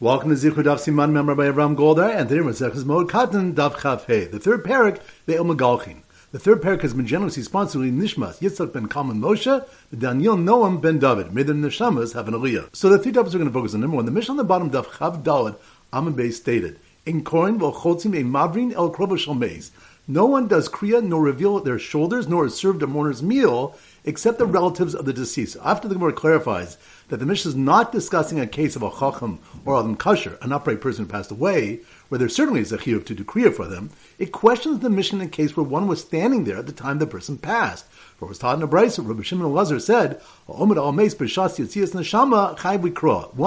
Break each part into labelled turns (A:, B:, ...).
A: Welcome to Zichud Daf Siman, member by Avram Goldar, and today we're Moed Katan Daf Chaf The third parak, Ve'el Megalchin. The third parak has been generously sponsored by Nishmas, Yitzchak ben Kalman Moshe, Daniel Noam ben David. May the Neshamas have an aliyah. So the three topics we're going to focus on. Number one, the mission on the bottom, Daf Chav Dalad, Amen Bey stated, In Korin v'chotzim a mavrin el shalmez. No one does kriya nor reveal their shoulders, nor is served a mourner's meal, except the relatives of the deceased. After the Gemara clarifies that the Mishnah is not discussing a case of a chacham or adam kasher, an upright person who passed away, where there certainly is a chiyuv to do kriya for them, it questions the Mishnah in a case where one was standing there at the time the person passed. For it was taught in a brayso, Rabbi Shimon Lazar said, One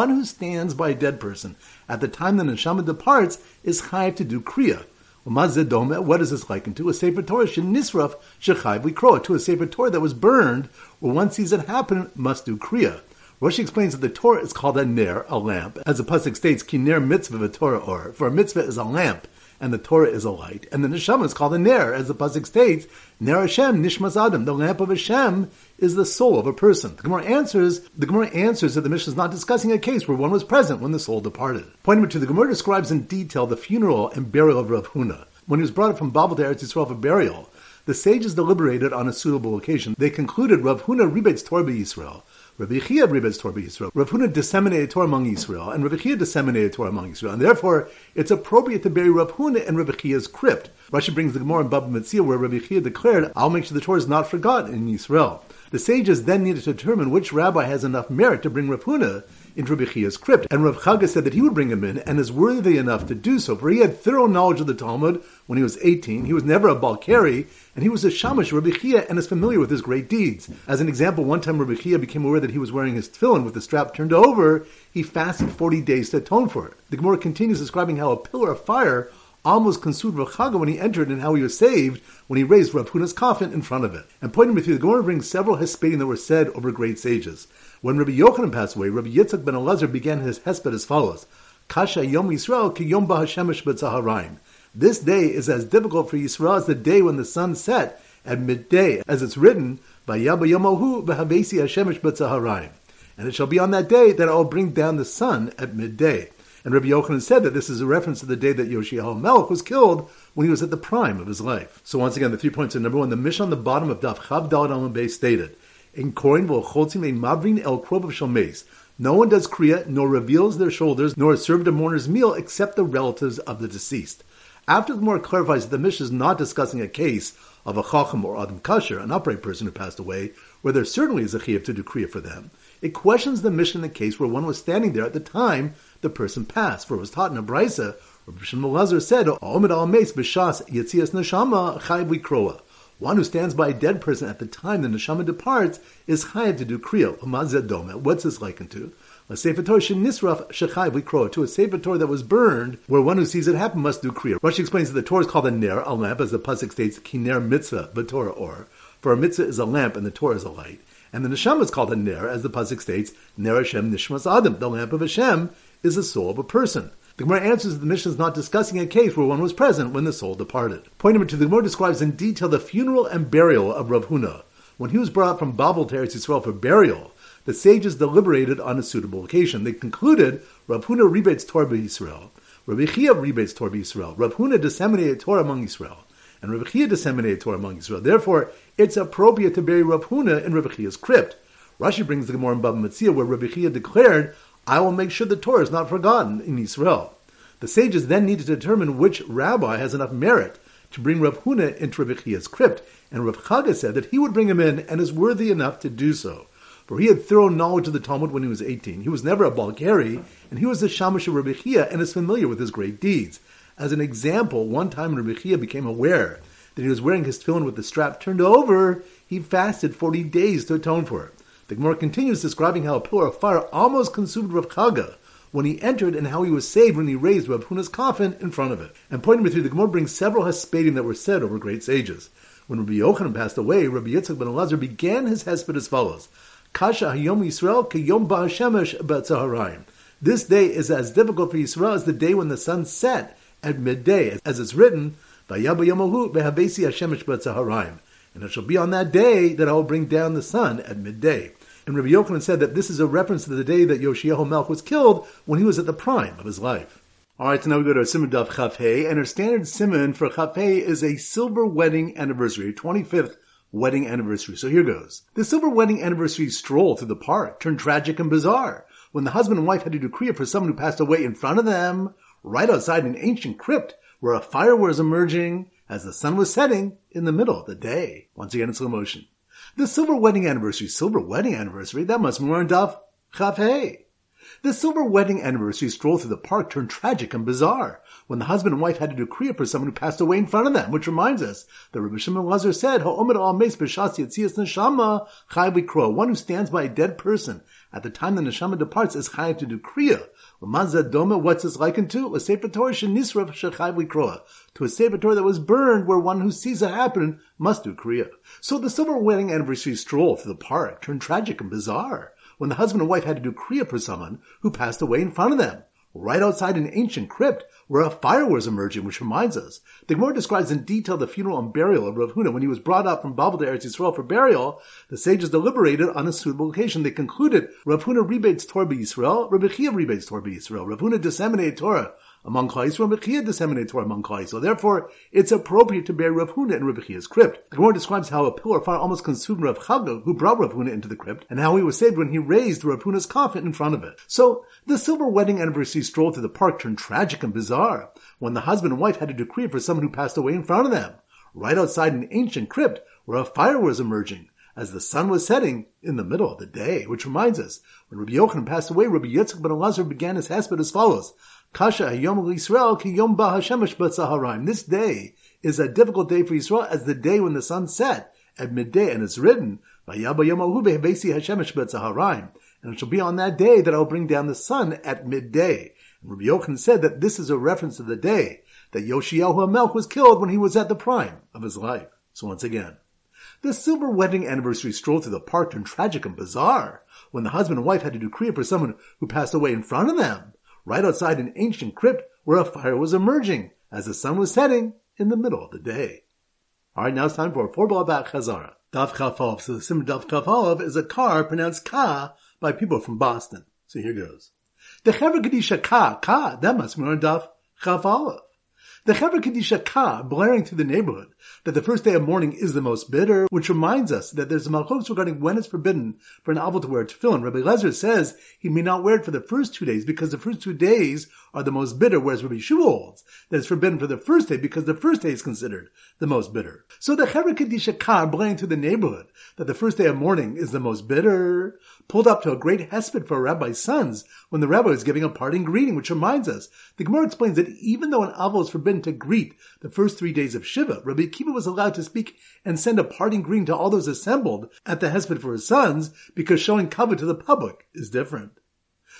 A: who stands by a dead person at the time the neshama departs is chayiv to do kriya. What is this likened to? A Sefer Torah nisraf shechayv likroa, to a Sefer Torah that was burned, where one sees it happen, must do kriya. Rashi explains that the Torah is called a ner, a lamp, as the pasuk states, ki ner mitzvah Torah or, for a mitzvah is a lamp, and the Torah is a light. And the neshama is called a ner, as the pasuk states, ner Hashem nishmas adam, the lamp of Hashem is the soul of a person. The Gemara answers, the Gemara answers that the Mishnah is not discussing a case where one was present when the soul departed. Point number two, the Gemara describes in detail the funeral and burial of Rav Huna. When he was brought up from Babel to Eretz Yisrael for burial, the sages deliberated on a suitable occasion. They concluded Rav Huna rebates Torah Yisrael. Rabbi Chia Torah Yisrael. Rav Huna disseminated Torah among Israel, and Rabbi Chia disseminated Torah among Israel. And therefore, it's appropriate to bury Rav Huna in Rabbi Chia's crypt. Rashi brings the Gemara in Baba Metzia, where Rabbi Chia declared, I'll make sure the Torah is not forgotten in Israel. The sages then needed to determine which rabbi has enough merit to bring Rav Huna into Rabbi Chia's crypt. And Rav Chaga said that he would bring him in and is worthy enough to do so, for he had thorough knowledge of the Talmud when he was 18. He was never a Balkari, and he was a Shamash Rabbi Chia and is familiar with his great deeds. As an example, one time Rabbi Chia became aware that he was wearing his tefillin with the strap turned over. He fasted 40 days to atone for it. The Gemara continues describing how a pillar of fire almost consumed Rav Chaga when he entered and how he was saved when he raised Rav Huna's coffin in front of it. And point number three, the Gemara brings several hespedim that were said over great sages. When Rabbi Yochanan passed away, Rabbi Yitzchak ben Elazar began his hesped as follows: Kasha Yom Yisrael ki Yom Bahashemesh b'Tzaharayim. This day is as difficult for Yisrael as the day when the sun set at midday, as it's written, Vayaba Yomohu v'Havesi Hashemesh b'Tzaharayim. And it shall be on that day that I will bring down the sun at midday. And Rabbi Yochanan said that this is a reference to the day that Yoshiyahu Melech was killed when he was at the prime of his life. So once again, the three points are number one, the mission on the bottom of Daf Chav Dalad Alam stated, in Korin v'chotzim a mavrin el krov of shalmeis. No one does kriya, nor reveals their shoulders, nor is served a mourner's meal except the relatives of the deceased. After the Gemara clarifies that the Mishnah is not discussing a case of a chacham or adam kasher, an upright person who passed away, where there certainly is a chiyuv to do kriya for them, it questions the Mishnah in the case where one was standing there at the time the person passed. For it was taught in a brisa, Rabbi Shimon said, "Omid al meis b'shas yitzias neshama chayv likroa." One who stands by a dead person at the time the neshama departs is chayav to do kriya. What's this likened to? A sefer Torah nisraf shechayv likroa to a sefer Torah that was burned, where one who sees it happen must do kriya. Rashi explains that the Torah is called a ner, a lamp, as the pasuk states, kiner mitzvah b'torah or. For a mitzvah is a lamp and the Torah is a light. And the neshama is called a ner, as the pasuk states, ner Hashem nishmas adam. The lamp of Hashem is the soul of a person. The Gemara answers that the Mishnah is not discussing a case where one was present when the soul departed. Point number two, the Gemara describes in detail the funeral and burial of Rav Huna. When he was brought from Babel to Eretz Yisrael for burial, the sages deliberated on a suitable occasion. They concluded Rav Huna rebates Torah Israel, Rabbi Chia rebates Torah Israel, Rav Huna disseminated Torah among Israel. And Rabbi Chia disseminated Torah among Israel. Therefore, it's appropriate to bury Rav Huna in Rabbi Chia's crypt. Rashi brings the Gemara in Baba Metzia where Rabbi Chia declared, I will make sure the Torah is not forgotten in Israel. The sages then needed to determine which rabbi has enough merit to bring Rav Huna into Rav Chia's crypt, and Rav Chaga said that he would bring him in and is worthy enough to do so. For he had thorough knowledge of the Talmud when he was 18. He was never a Balkari, and he was the Shamash of Rabbi Chia and is familiar with his great deeds. As an example, one time Rabbi Chia became aware that he was wearing his tefillin with the strap turned over, he fasted 40 days to atone for it. The Gemara continues describing how a pillar of fire almost consumed Rav Chaga when he entered and how he was saved when he raised Rav Huna's coffin in front of it. And point number three, the Gemara brings several hespedim that were said over great sages. When Rabbi Yochanan passed away, Rabbi Yitzchak ben Elazar began his hesped as follows: Kasha hayom Yisrael kiyom ba'ashemesh ba'tzaharayim. This day is as difficult for Yisrael as the day when the sun set at midday, as it's written. And it shall be on that day that I will bring down the sun at midday. And Rabbi Yochanan said that this is a reference to the day that Yoshiyahu Melch was killed when he was at the prime of his life. Alright, so now we go to Simon Daf and our standard Simon for Chafhei is a silver wedding anniversary, 25th wedding anniversary. So here goes. The silver wedding anniversary stroll through the park turned tragic and bizarre when the husband and wife had to decree it for someone who passed away in front of them, right outside an ancient crypt where a fire was emerging as the sun was setting in the middle of the day. Once again in slow motion. The silver wedding anniversary, silver wedding anniversary, that must be more in Daf the silver wedding anniversary stroll through the park turned tragic and bizarre. When the husband and wife had to decree it for someone who passed away in front of them, which reminds us that Rabbi Shimon Lazar said, Ha'omer al mes b'shas yitzias neshama chai One who stands by a dead person at the time the neshama departs is chai to do kriya. doma, what's this likened to? A sefer Torah shenisrav shechai v'kroa. To a sefer Torah that was burned where one who sees it happen must do kriya. So the silver wedding anniversary stroll through the park turned tragic and bizarre when the husband and wife had to do kriya for someone who passed away in front of them, right outside an ancient crypt where a fire was emerging, which reminds us. The Gemara describes in detail the funeral and burial of Rav Huna when he was brought up from Babel to Eretz Yisrael for burial. The sages deliberated on a suitable location. They concluded Rav Huna rebates Torah Yisrael, Rav Chia rebates Torah Yisrael. Rav Huna disseminated Torah among Klal Yisrael, Rebbe disseminated Torah among So Therefore, it's appropriate to bury Rav Huna in Rebbe crypt. The Gemara describes how a pillar of fire almost consumed Rav Chaga, who brought Rav Huna into the crypt, and how he was saved when he raised Rav Huna's coffin in front of it. So, the silver wedding anniversary stroll through the park turned tragic and bizarre when the husband and wife had to decree for someone who passed away in front of them, right outside an ancient crypt where a fire was emerging as the sun was setting in the middle of the day, which reminds us, when Rabbi Yochanan passed away, Rabbi Yitzchak ben Elazar began his hesped as follows. Kasha Hayom Yisrael Ki Yom Ba Hashemesh B'Tzaharim. This day is a difficult day for Yisrael as the day when the sun set at midday, and it's written, Vayaba Yom Behebesi Hashemesh B'Tzaharim. And it shall be on that day that I will bring down the sun at midday. And Rabbi Yochanan said that this is a reference to the day that Yoshiyahu HaMelch was killed when he was at the prime of his life. So once again, the silver wedding anniversary stroll through the park turned tragic and bizarre when the husband and wife had to decree it for someone who passed away in front of them right outside an ancient crypt where a fire was emerging as the sun was setting in the middle of the day. Alright, now it's time for a four ball back Chazara. Daf Kafalov. So the sim Daf is a car pronounced Ka by people from Boston. So here goes. The Chevra Kadisha Ka, Ka, that must be on Daf Kafalov. The Chevra Kadisha Ka blaring through the neighborhood that the first day of mourning is the most bitter, which reminds us that there's a malchus regarding when it's forbidden for an avil to wear tefillin. Rabbi Lezer says he may not wear it for the first two days because the first two days are the most bitter, whereas Rabbi Shua holds that it's forbidden for the first day because the first day is considered the most bitter. So the Chevra Kadisha Ka blaring through the neighborhood that the first day of mourning is the most bitter, pulled up to a great hesped for a rabbi's sons when the rabbi is giving a parting greeting, which reminds us, the Gemara explains that even though an avil is forbidden to greet the first three days of Shiva, Rabbi Akiva was allowed to speak and send a parting greeting to all those assembled at the hesped for his sons because showing cover to the public is different.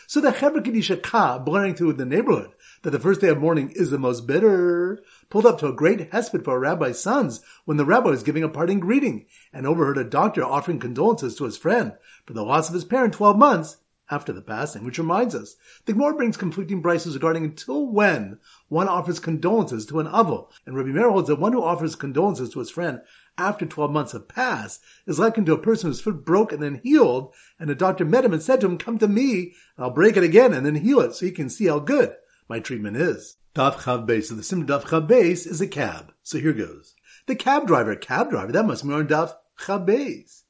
A: So the Chevra Kadisha Ka, blaring through the neighborhood, that the first day of mourning is the most bitter, pulled up to a great hesped for a rabbi's sons when the rabbi was giving a parting greeting, and overheard a doctor offering condolences to his friend for the loss of his parent 12 months after the passing, which reminds us, the Gemara brings conflicting brises regarding until when one offers condolences to an avil, and Rabbi Meir holds that one who offers condolences to his friend after 12 months have passed is likened to a person whose foot broke and then healed, and the doctor met him and said to him, come to me, I'll break it again and then heal it so you can see how good my treatment is. Daf Chav Beis. So the sim Daf Chav Beis is a cab. So here goes. The cab driver, cab driver, that must be on Daf Chav Beis.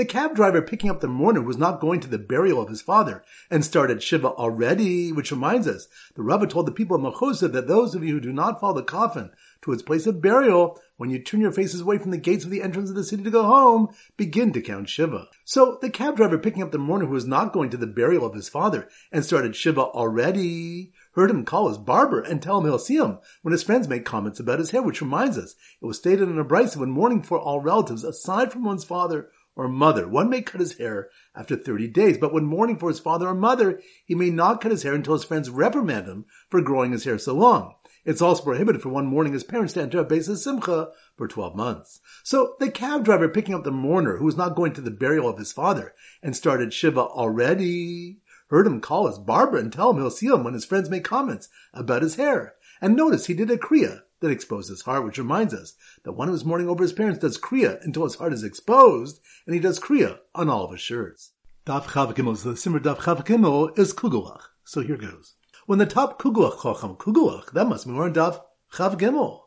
A: The cab driver picking up the mourner was not going to the burial of his father and started Shiva already, which reminds us, the Rabbi told the people of Machosa that those of you who do not follow the coffin to its place of burial, when you turn your faces away from the gates of the entrance of the city to go home, begin to count Shiva. So the cab driver picking up the mourner who was not going to the burial of his father and started Shiva already, heard him call his barber and tell him he'll see him when his friends make comments about his hair, which reminds us, it was stated in a when mourning for all relatives, aside from one's father or mother. One may cut his hair after 30 days, but when mourning for his father or mother, he may not cut his hair until his friends reprimand him for growing his hair so long. It's also prohibited for one mourning his parents to enter a base of simcha for 12 months. So the cab driver picking up the mourner who was not going to the burial of his father and started Shiva already heard him call his barber and tell him he'll see him when his friends make comments about his hair. And notice he did a kriya that exposed his heart, which reminds us that one who is mourning over his parents does kriya until his heart is exposed, and he does kriya on all of his shirts. Daf Gimel, the Simmer Daf Chav Gimel is Kugelach. So here goes. When the top Kugelach Chacham, Kugelach, that must be more in Daf Chav Gimel.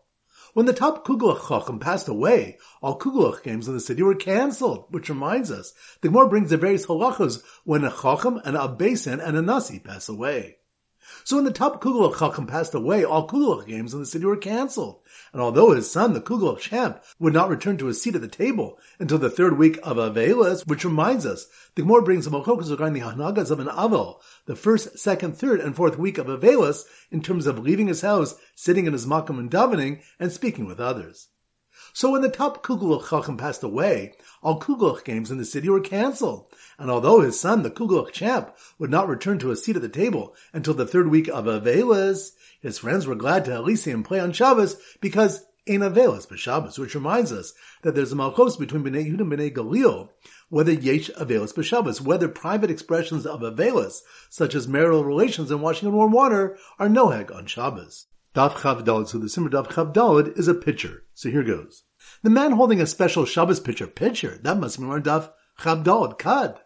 A: When the top Kugelach Chacham passed away, all Kugelach games in the city were cancelled, which reminds us, the Gemara brings the various halachas when a Chacham and a Besan and a Nasi pass away. So when the top Kugelach Chacham passed away, all Kugelach games in the city were cancelled. And although his son, the Kugelach champ, would not return to his seat at the table until the third week of Avelis, which reminds us, the Gemara brings the Mochokas regarding the Hanagas of an Avel, the first, second, third, and fourth week of Avelis, in terms of leaving his house, sitting in his makam and davening, and speaking with others. So when the top Kugelach Chacham passed away, all Kugelach games in the city were cancelled. And although his son, the Kugelach champ, would not return to his seat at the table until the third week of Avelis, his friends were glad to at least see him play on Shabbos because Ein Avelis b'Shabbos, which reminds us that there's a malchus between Bnei Yehuda and Bnei Galil, whether Yesh Avelis b'Shabbos, whether private expressions of Avelis, such as marital relations and washing in warm water, are noheg on Shabbos. Daf Chavdalad, so the Simmer Daf Chavdalad is a pitcher. So here goes. The man holding a special Shabbos pitcher, pitcher, that must be more Daf Chavdalad, Kad.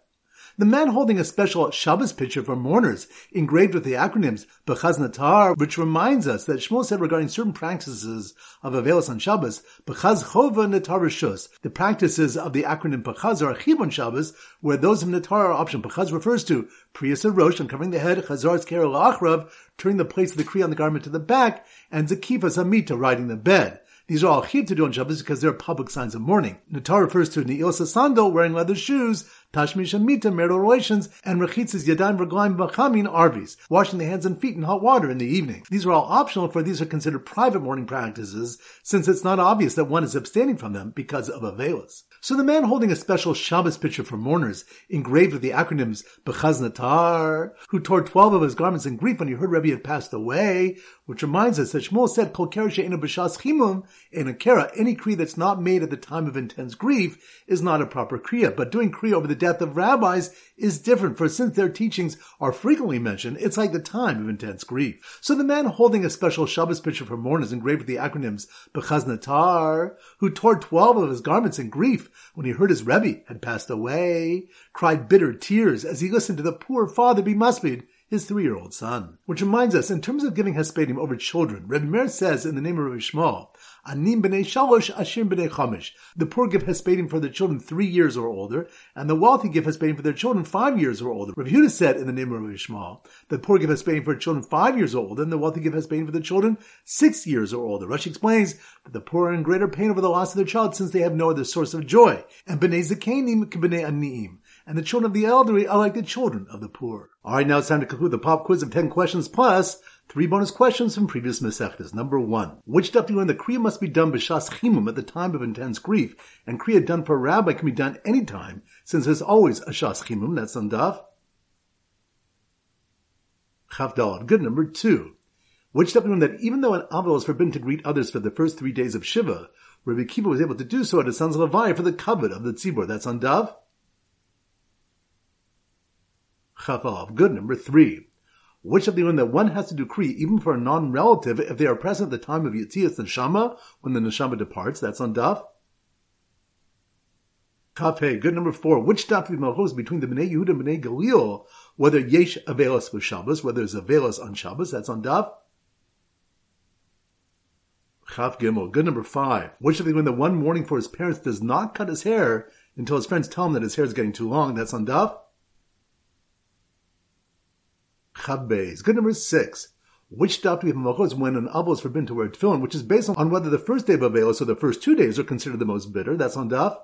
A: The man holding a special Shabbos pitcher for mourners, engraved with the acronyms Bechaz Natar, which reminds us that Shmuel said regarding certain practices of Avelis on Shabbos, Bechaz Chova Natar Rishus, the practices of the acronym Bechaz are Achib on Shabbos, where those of Natar are optional. Bechaz refers to Priyas Rosh, uncovering the head, Chazar's Kerel Achrav, turning the plates of the Kriya on the garment to the back, and Zakifas Amita, riding the bed. These are all chiyuv to do on Shabbos because they're public signs of mourning. Natar refers to Ne'ilas sandal, wearing leather shoes, Tashmish Amita, marital relations, and Rechitzes Yadayim Reglaim Bachamin, Arvis, washing the hands and feet in hot water in the evening. These are all optional for these are considered private mourning practices since it's not obvious that one is abstaining from them because of Avelis. So the man holding a special Shabbos picture for mourners, engraved with the acronyms Bechaz Natar, who tore twelve of his garments in grief when he heard Rebbe had passed away, which reminds us that Shmuel said, Kol Kerisha B'Shas Chimum, in a Kera, any Kriya that's not made at the time of intense grief is not a proper Kriya, but doing Kriya over the death of rabbis is different, for since their teachings are frequently mentioned, it's like the time of intense grief. So the man holding a special Shabbos picture for mourners engraved with the acronyms Bechaznatar, who tore twelve of his garments in grief when he heard his Rebbe had passed away, cried bitter tears as he listened to the poor father be musbid his three-year-old son. Which reminds us, in terms of giving Hespedim over children, Rebbe Meir says in the name of Rabbi Shmuel, Anim b'nei shalosh, ashim b'nei chamish. The poor give Hespedim for their children three years or older, and the wealthy give Hespedim for their children five years or older. Rabbi Yehuda said in the name of Rabbi Shmuel, the poor give Hespedim for their children five years or older, and the wealthy give Hespedim for their children six years or older. Rashi explains that the poor are in greater pain over the loss of their child since they have no other source of joy. And b'nei zakenim b'nei aniim and the children of the elderly are like the children of the poor. All right, now it's time to conclude the pop quiz of 10 questions plus three bonus questions from previous Masechtas. Number one, which stuff do you learn that Kriya must be done b'shas chimum at the time of intense grief, and Kriya done for a rabbi can be done anytime, since there's always a shas chimum, that's on daf. Good. Number two, which stuff do you learn that even though an Avel is forbidden to greet others for the first three days of Shiva, Rabbi Kiva was able to do so at his son's Levi for the covet of the tzibur, that's on daf. Chavav. Good. Number three. Which of the one that one has to decree, even for a non-relative if they are present at the time of Yitzias Neshama, when the Neshama departs? That's on Daf. Kafe. Good. Number four. Which Daf Malchus between the Bnei Yehuda and Bnei Galil, whether Yesh Avelas for Shabbos, whether there's Avelas on Shabbos, that's on Daf. Chaf Gimel. Good number five. Which of the when that one mourning for his parents does not cut his hair until his friends tell him that his hair is getting too long? That's on Daf. Chabez. Good number six. Which daf do we have malchus when an abo is forbidden to wear tefillin, which is based on whether the first day of Avelis or the first two days are considered the most bitter. That's on daf.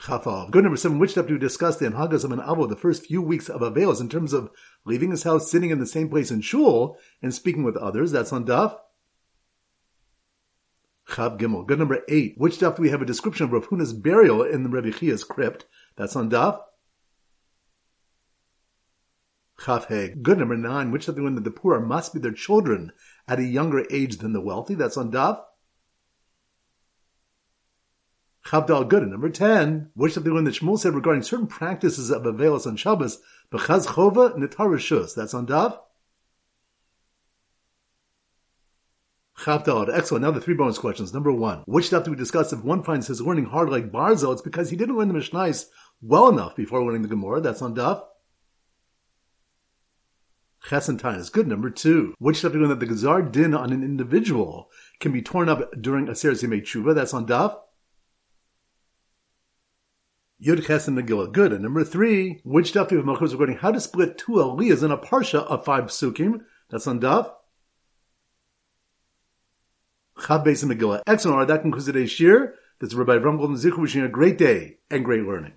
A: Chafav. Good number seven. Which daf do we discuss the anhagas of an abo the first few weeks of Avelis in terms of leaving his house, sitting in the same place in shul, and speaking with others? That's on daf. Chav Gimel. Good number eight. Which daf do we have a description of Rav Huna's burial in the Rebbe Chia's crypt? That's on daf. Chafhe. Good number nine. Which of the women that the poor must be their children at a younger age than the wealthy? That's on Daf. Chavdal good. number 10, which of the one that Shmuel said regarding certain practices of Avelis on Shabbos, B'chaz chova netarishus. That's on Daf. Chavdalad. Excellent. Now the three bonus questions. Number one. Which stuff do we discuss if one finds his learning hard like Barzo? It's because he didn't learn the Mishnais well enough before learning the Gemara. That's on Daf. Chesantine is good. Number two. Which stuff that the Gazar din on an individual can be torn up during a Seres Yemei Tshuva? That's on Daf. Yud Ches Megillah. Good. And number three, which do we have regarding how to split two aliyahs in a parsha of five psukim? That's on Daf. Chav Beis and Megillah. Excellent. All right, that concludes today's shir. This is Rabbi Avram Golden Zichu wishing you a great day and great learning.